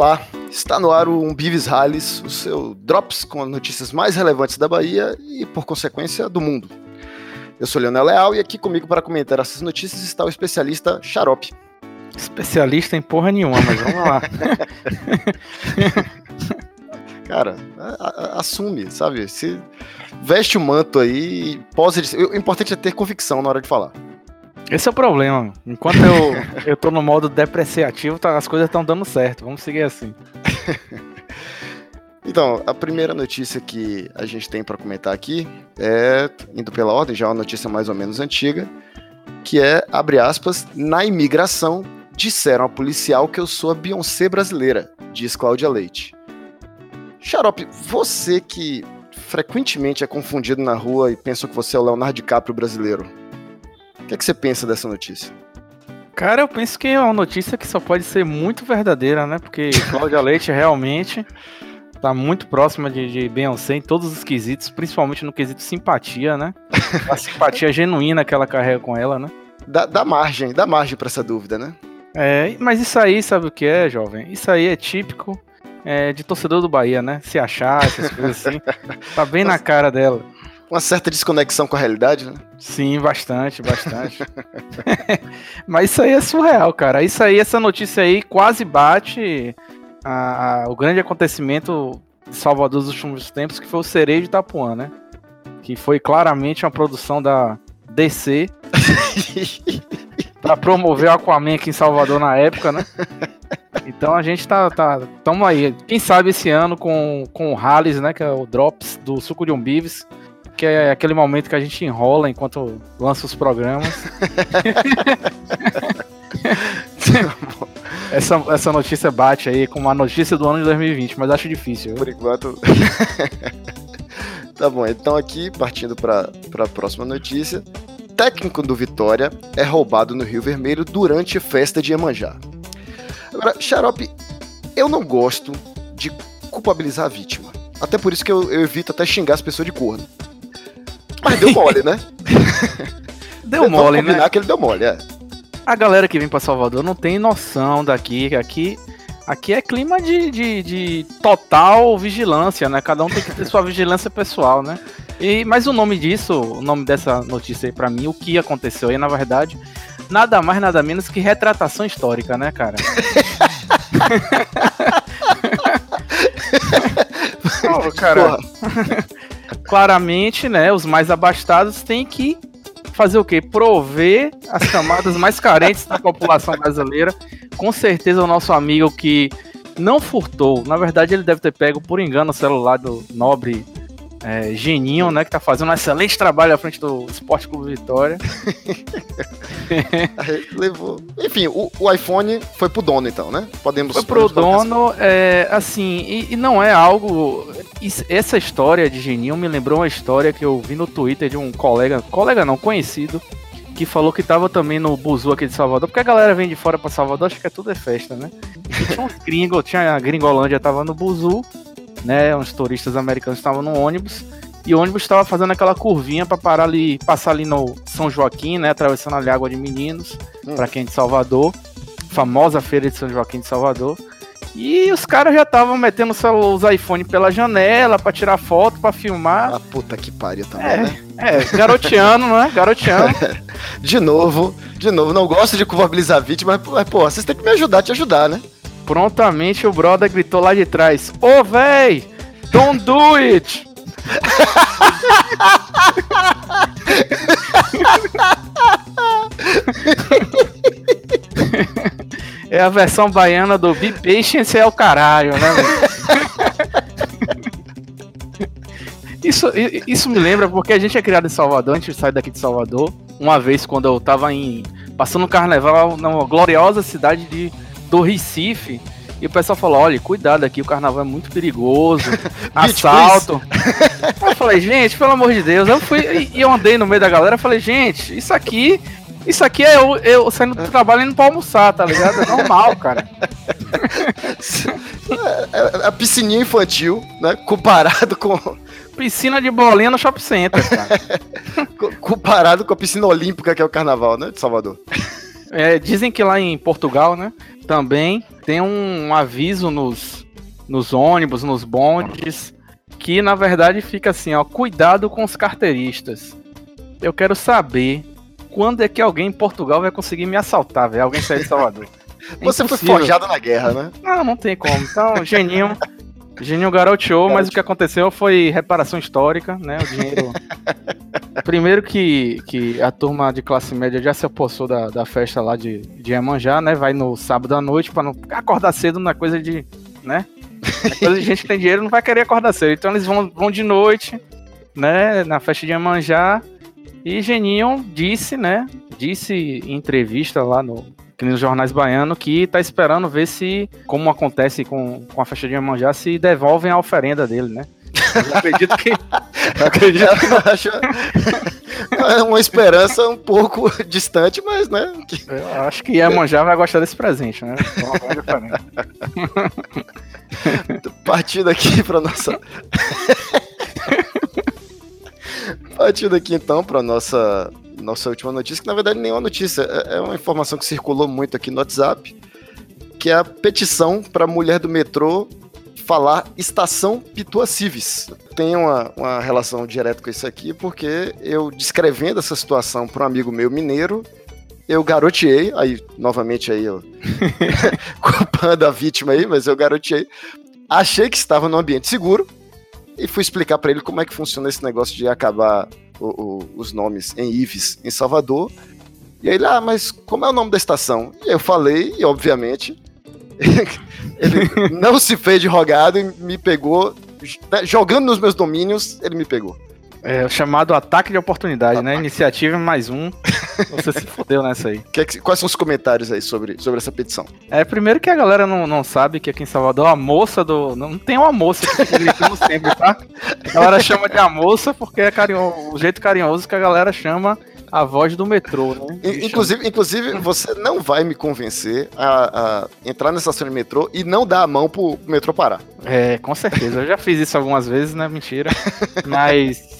Olá, está no ar o Umbives Rales, o seu Drops com as notícias mais relevantes da Bahia e, por consequência, do mundo. Eu sou Leonel Leal e aqui comigo para comentar essas notícias está o especialista Xarope. Especialista em porra nenhuma, mas vamos lá. Cara, a, a, assume, sabe? Se veste o manto aí e posa. O importante é ter convicção na hora de falar. Esse é o problema. Enquanto eu, eu tô no modo depreciativo, tá, as coisas estão dando certo. Vamos seguir assim. então, a primeira notícia que a gente tem para comentar aqui é, indo pela ordem, já é uma notícia mais ou menos antiga, que é, abre aspas, na imigração disseram ao policial que eu sou a Beyoncé brasileira, diz Cláudia Leite. Xarope, você que frequentemente é confundido na rua e pensa que você é o Leonardo DiCaprio brasileiro, que, é que você pensa dessa notícia? Cara, eu penso que é uma notícia que só pode ser muito verdadeira, né? Porque Cláudia Leite realmente tá muito próxima de, de Beyoncé em todos os quesitos, principalmente no quesito simpatia, né? A simpatia genuína que ela carrega com ela, né? Dá, dá margem, dá margem para essa dúvida, né? É, mas isso aí, sabe o que é, jovem? Isso aí é típico é, de torcedor do Bahia, né? Se achar, essas coisas assim. Tá bem na cara dela uma certa desconexão com a realidade, né? Sim, bastante, bastante. Mas isso aí é surreal, cara. Isso aí, essa notícia aí quase bate a, a, o grande acontecimento de Salvador dos últimos tempos, que foi o Sereio de Itapuã, né? Que foi claramente uma produção da DC para promover o Aquaman aqui em Salvador na época, né? Então a gente tá, tá tamo aí. Quem sabe esse ano com, com o Halles, né, que é o Drops do Suco de Umbives, que é aquele momento que a gente enrola enquanto lança os programas. essa, essa notícia bate aí com uma notícia do ano de 2020, mas acho difícil. Por enquanto. tá bom, então aqui, partindo para a próxima notícia. Técnico do Vitória é roubado no Rio Vermelho durante festa de Iemanjá. Agora, Xarope, eu não gosto de culpabilizar a vítima. Até por isso que eu, eu evito até xingar as pessoas de corno. Mas deu mole, né? deu mole, né? que ele deu mole, é. A galera que vem para Salvador não tem noção daqui. Aqui, aqui é clima de, de, de, total vigilância, né? Cada um tem que ter sua vigilância pessoal, né? E, mas o nome disso, o nome dessa notícia aí pra mim, o que aconteceu aí, na verdade, nada mais, nada menos que retratação histórica, né, cara? oh, cara claramente, né, os mais abastados têm que fazer o quê? Prover as camadas mais carentes da população brasileira. Com certeza o nosso amigo que não furtou, na verdade ele deve ter pego por engano o celular do nobre é, Geninho, né, que tá fazendo um excelente trabalho à frente do Esporte Clube Vitória. levou. Enfim, o, o, iPhone foi pro dono, então, né? Podemos. Foi pro podemos dono, é, assim, e, e, não é algo. essa história de Geninho me lembrou uma história que eu vi no Twitter de um colega, colega não, conhecido, que falou que tava também no Buzu aqui de Salvador, porque a galera vem de fora para Salvador, acho que é tudo é festa, né? E tinha uns gringos, tinha a Gringolândia, tava no Buzu, né? Uns turistas americanos estavam no ônibus e o ônibus estava fazendo aquela curvinha para parar ali, passar ali no São Joaquim, né? Atravessando ali a Água de Meninos, hum. para quem é de Salvador, famosa feira de São Joaquim de Salvador. E os caras já estavam metendo os iPhone pela janela para tirar foto, para filmar. Ah, puta que pariu também, é, né? É, garoteando, né? Garoteando. de novo, de novo, não gosto de culpabilizar a vítima, mas, pô, vocês têm que me ajudar, te ajudar, né? Prontamente o brother gritou lá de trás: Ô oh, véi, don't do it! é a versão baiana do Be Patience é o caralho, né? Isso, isso me lembra porque a gente é criado em Salvador, a gente sai daqui de Salvador. Uma vez, quando eu tava em, passando o carnaval na gloriosa cidade de do Recife. E o pessoal falou: olha, cuidado aqui, o carnaval é muito perigoso, assalto. eu falei, gente, pelo amor de Deus. Eu fui e eu andei no meio da galera falei, gente, isso aqui. Isso aqui é eu, eu saindo do trabalho indo pra almoçar, tá ligado? É normal, cara. É, é a piscininha infantil, né? Comparado com. Piscina de bolinha no shopping center, cara. Comparado com a piscina olímpica que é o carnaval, né? De Salvador. É, dizem que lá em Portugal, né? Também tem um, aviso nos, nos ônibus, nos bondes, que na verdade fica assim, ó, cuidado com os carteiristas. Eu quero saber quando é que alguém em Portugal vai conseguir me assaltar, velho? Alguém sair de Salvador. É Você foi forjado na guerra, né? Não, não tem como. Então, Geninho, Geninho garoteou, mas o que aconteceu foi reparação histórica, né? O dinheiro. Primeiro que, que a turma de classe média já se apossou da, da festa lá de, de Iemanjá, né? Vai no sábado à noite para não acordar cedo na coisa de. né? É coisa de gente que tem dinheiro não vai querer acordar cedo. Então eles vão, vão de noite, né? Na festa de Iemanjá. E Geninho disse, né? Disse em entrevista lá no, nos jornais baianos, que tá esperando ver se, como acontece com, com a festa de Iemanjá, se devolvem a oferenda dele, né? Eu acredito que. Eu acredito que. Eu acho, é uma esperança um pouco distante, mas, né? Eu acho que Iemanjá vai gostar desse presente, né? Partindo aqui para nossa. Partindo aqui então para nossa nossa última notícia, que na verdade nem é uma notícia, é, uma informação que circulou muito aqui no WhatsApp, que é a petição para a mulher do metrô falar estação Pitua Civis. Tem uma, uma relação direta com isso aqui, porque eu descrevendo essa situação para um amigo meu mineiro, eu garoteei, aí novamente aí eu culpando a vítima aí, mas eu garoteei, achei que estava no ambiente seguro e fui explicar para ele como é que funciona esse negócio de acabar o, o, os nomes em Ives, em Salvador. E aí ele, ah, mas como é o nome da estação? E eu falei, e obviamente, ele não se fez de rogado e me pegou, né, jogando nos meus domínios, ele me pegou. É o chamado ataque de oportunidade, ataque. né? Iniciativa mais um. Você se fodeu nessa aí. Que, quais são os comentários aí sobre, sobre essa petição? É, primeiro que a galera não, não sabe que aqui em Salvador a moça do. Não tem uma moça que fica gritando sempre, tá? A galera chama de a moça porque é carinho, o jeito carinhoso que a galera chama a voz do metrô, né? Inclusive, inclusive, você não vai me convencer a, a, entrar na estação de metrô e não dar a mão pro metrô parar. É, com certeza. Eu já fiz isso algumas vezes, né? Mentira. Mas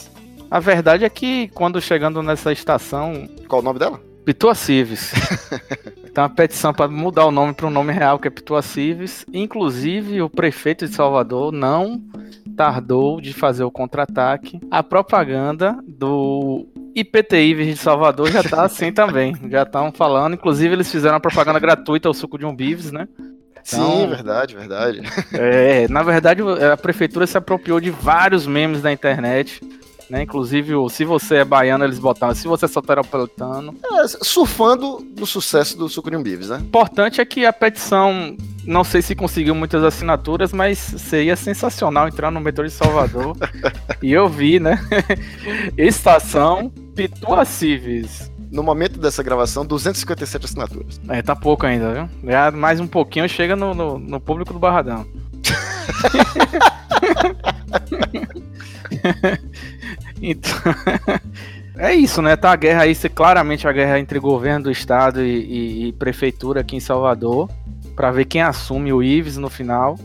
a verdade é que quando chegando nessa estação. Qual o nome dela? Pitua Cives. Tem uma petição para mudar o nome para um nome real que é Pitua Cives. Inclusive, o prefeito de Salvador não tardou de fazer o contra-ataque. A propaganda do IPTI de Salvador já tá assim também. Já estão falando. Inclusive, eles fizeram a propaganda gratuita ao suco de um Bives, né? Então, Sim, verdade, verdade. É, na verdade, a prefeitura se apropriou de vários memes da internet né? Inclusive, se você é baiano, eles botaram. Se você é soteropolitano. É, surfando no sucesso do Sucurium Bives, né? Importante é que a petição, não sei se conseguiu muitas assinaturas, mas seria sensacional entrar no metrô de Salvador. e eu vi, né? Estação Pitua Civis. No momento dessa gravação, 257 assinaturas. É, tá pouco ainda, viu? Já mais um pouquinho chega no, no, no público do Barradão. Então, é isso, né? Tá a guerra aí, claramente a guerra entre governo do estado e, e, e prefeitura aqui em Salvador, para ver quem assume o Ives no final.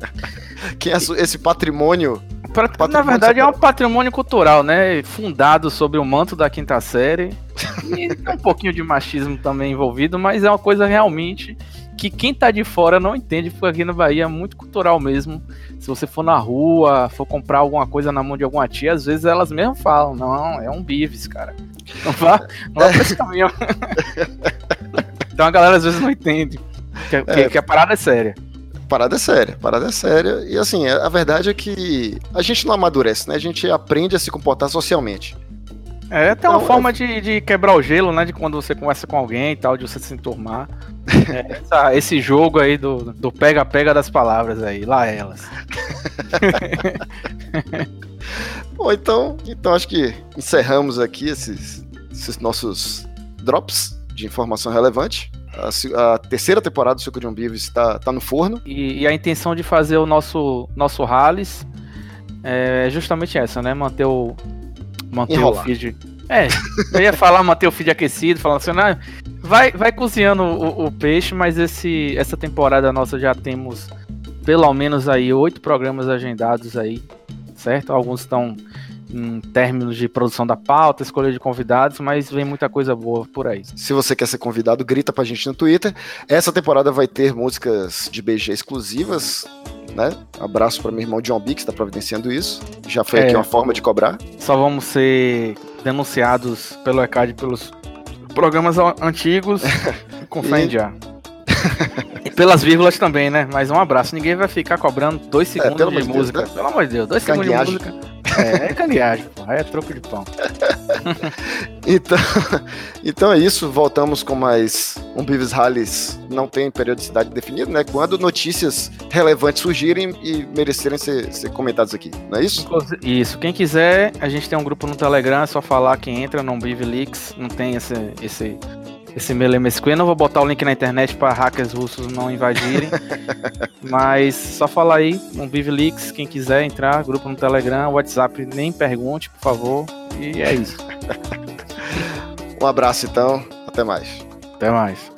quem assume esse patrimônio Pra, patrimônio na verdade, é um patrimônio cultural, né? Fundado sobre o manto da quinta série. E tem um pouquinho de machismo também envolvido, mas é uma coisa realmente que quem tá de fora não entende, porque aqui na Bahia é muito cultural mesmo. Se você for na rua, for comprar alguma coisa na mão de alguma tia, às vezes elas mesmo falam, não, é um bives, cara. Não vá, não vá pra esse caminho. então a galera às vezes não entende que, é, que a parada é séria. Parada é séria, parada é séria. E assim, a verdade é que a gente não amadurece, né? A gente aprende a se comportar socialmente. É até uma então, forma é... de, de, quebrar o gelo, né? De quando você conversa com alguém e tal, de você se enturmar. é, essa, esse jogo aí do pega-pega das palavras aí, lá elas. Bom, então, então acho que encerramos aqui esses, esses nossos drops de informação relevante. A, a, terceira temporada do Suco de um Bivo está tá no forno. E, e, a intenção de fazer o nosso, nosso rallies é justamente essa, né? Manter o, manter Enrolar. o feed. É, eu ia falar manter o feed aquecido, falando assim, ah, vai, vai cozinhando o, o, peixe, mas esse, essa temporada nossa já temos pelo menos aí oito programas agendados aí, certo? Alguns estão em termos de produção da pauta, escolha de convidados, mas vem muita coisa boa por aí. Se você quer ser convidado, grita pra gente no Twitter. Essa temporada vai ter músicas de BG exclusivas, né? Abraço para meu irmão John B, que está providenciando isso. Já foi é, aqui uma forma de cobrar. Só vamos ser denunciados pelo ECAD pelos programas antigos com fé e pelas vírgulas também, né? Mas um abraço. Ninguém vai ficar cobrando dois é, segundos é, de música. Deus, né? Pelo amor de Deus, dois segundos de música. É, é caneagem, pô. É troco de pão. então, então é isso. Voltamos com mais um Beavis Rallies. Não tem periodicidade definida, né? Quando notícias relevantes surgirem e merecerem ser, ser comentadas aqui, não é isso? Isso. Quem quiser, a gente tem um grupo no Telegram, é só falar quem entra, não Beavis Leaks. Não tem esse, esse esse Melemescu. Eu não vou botar o link na internet para hackers russos não invadirem. mas só falar aí no BivLeaks, quem quiser entrar, grupo no Telegram, WhatsApp, nem pergunte, por favor. E é isso. um abraço então, até mais. Até mais.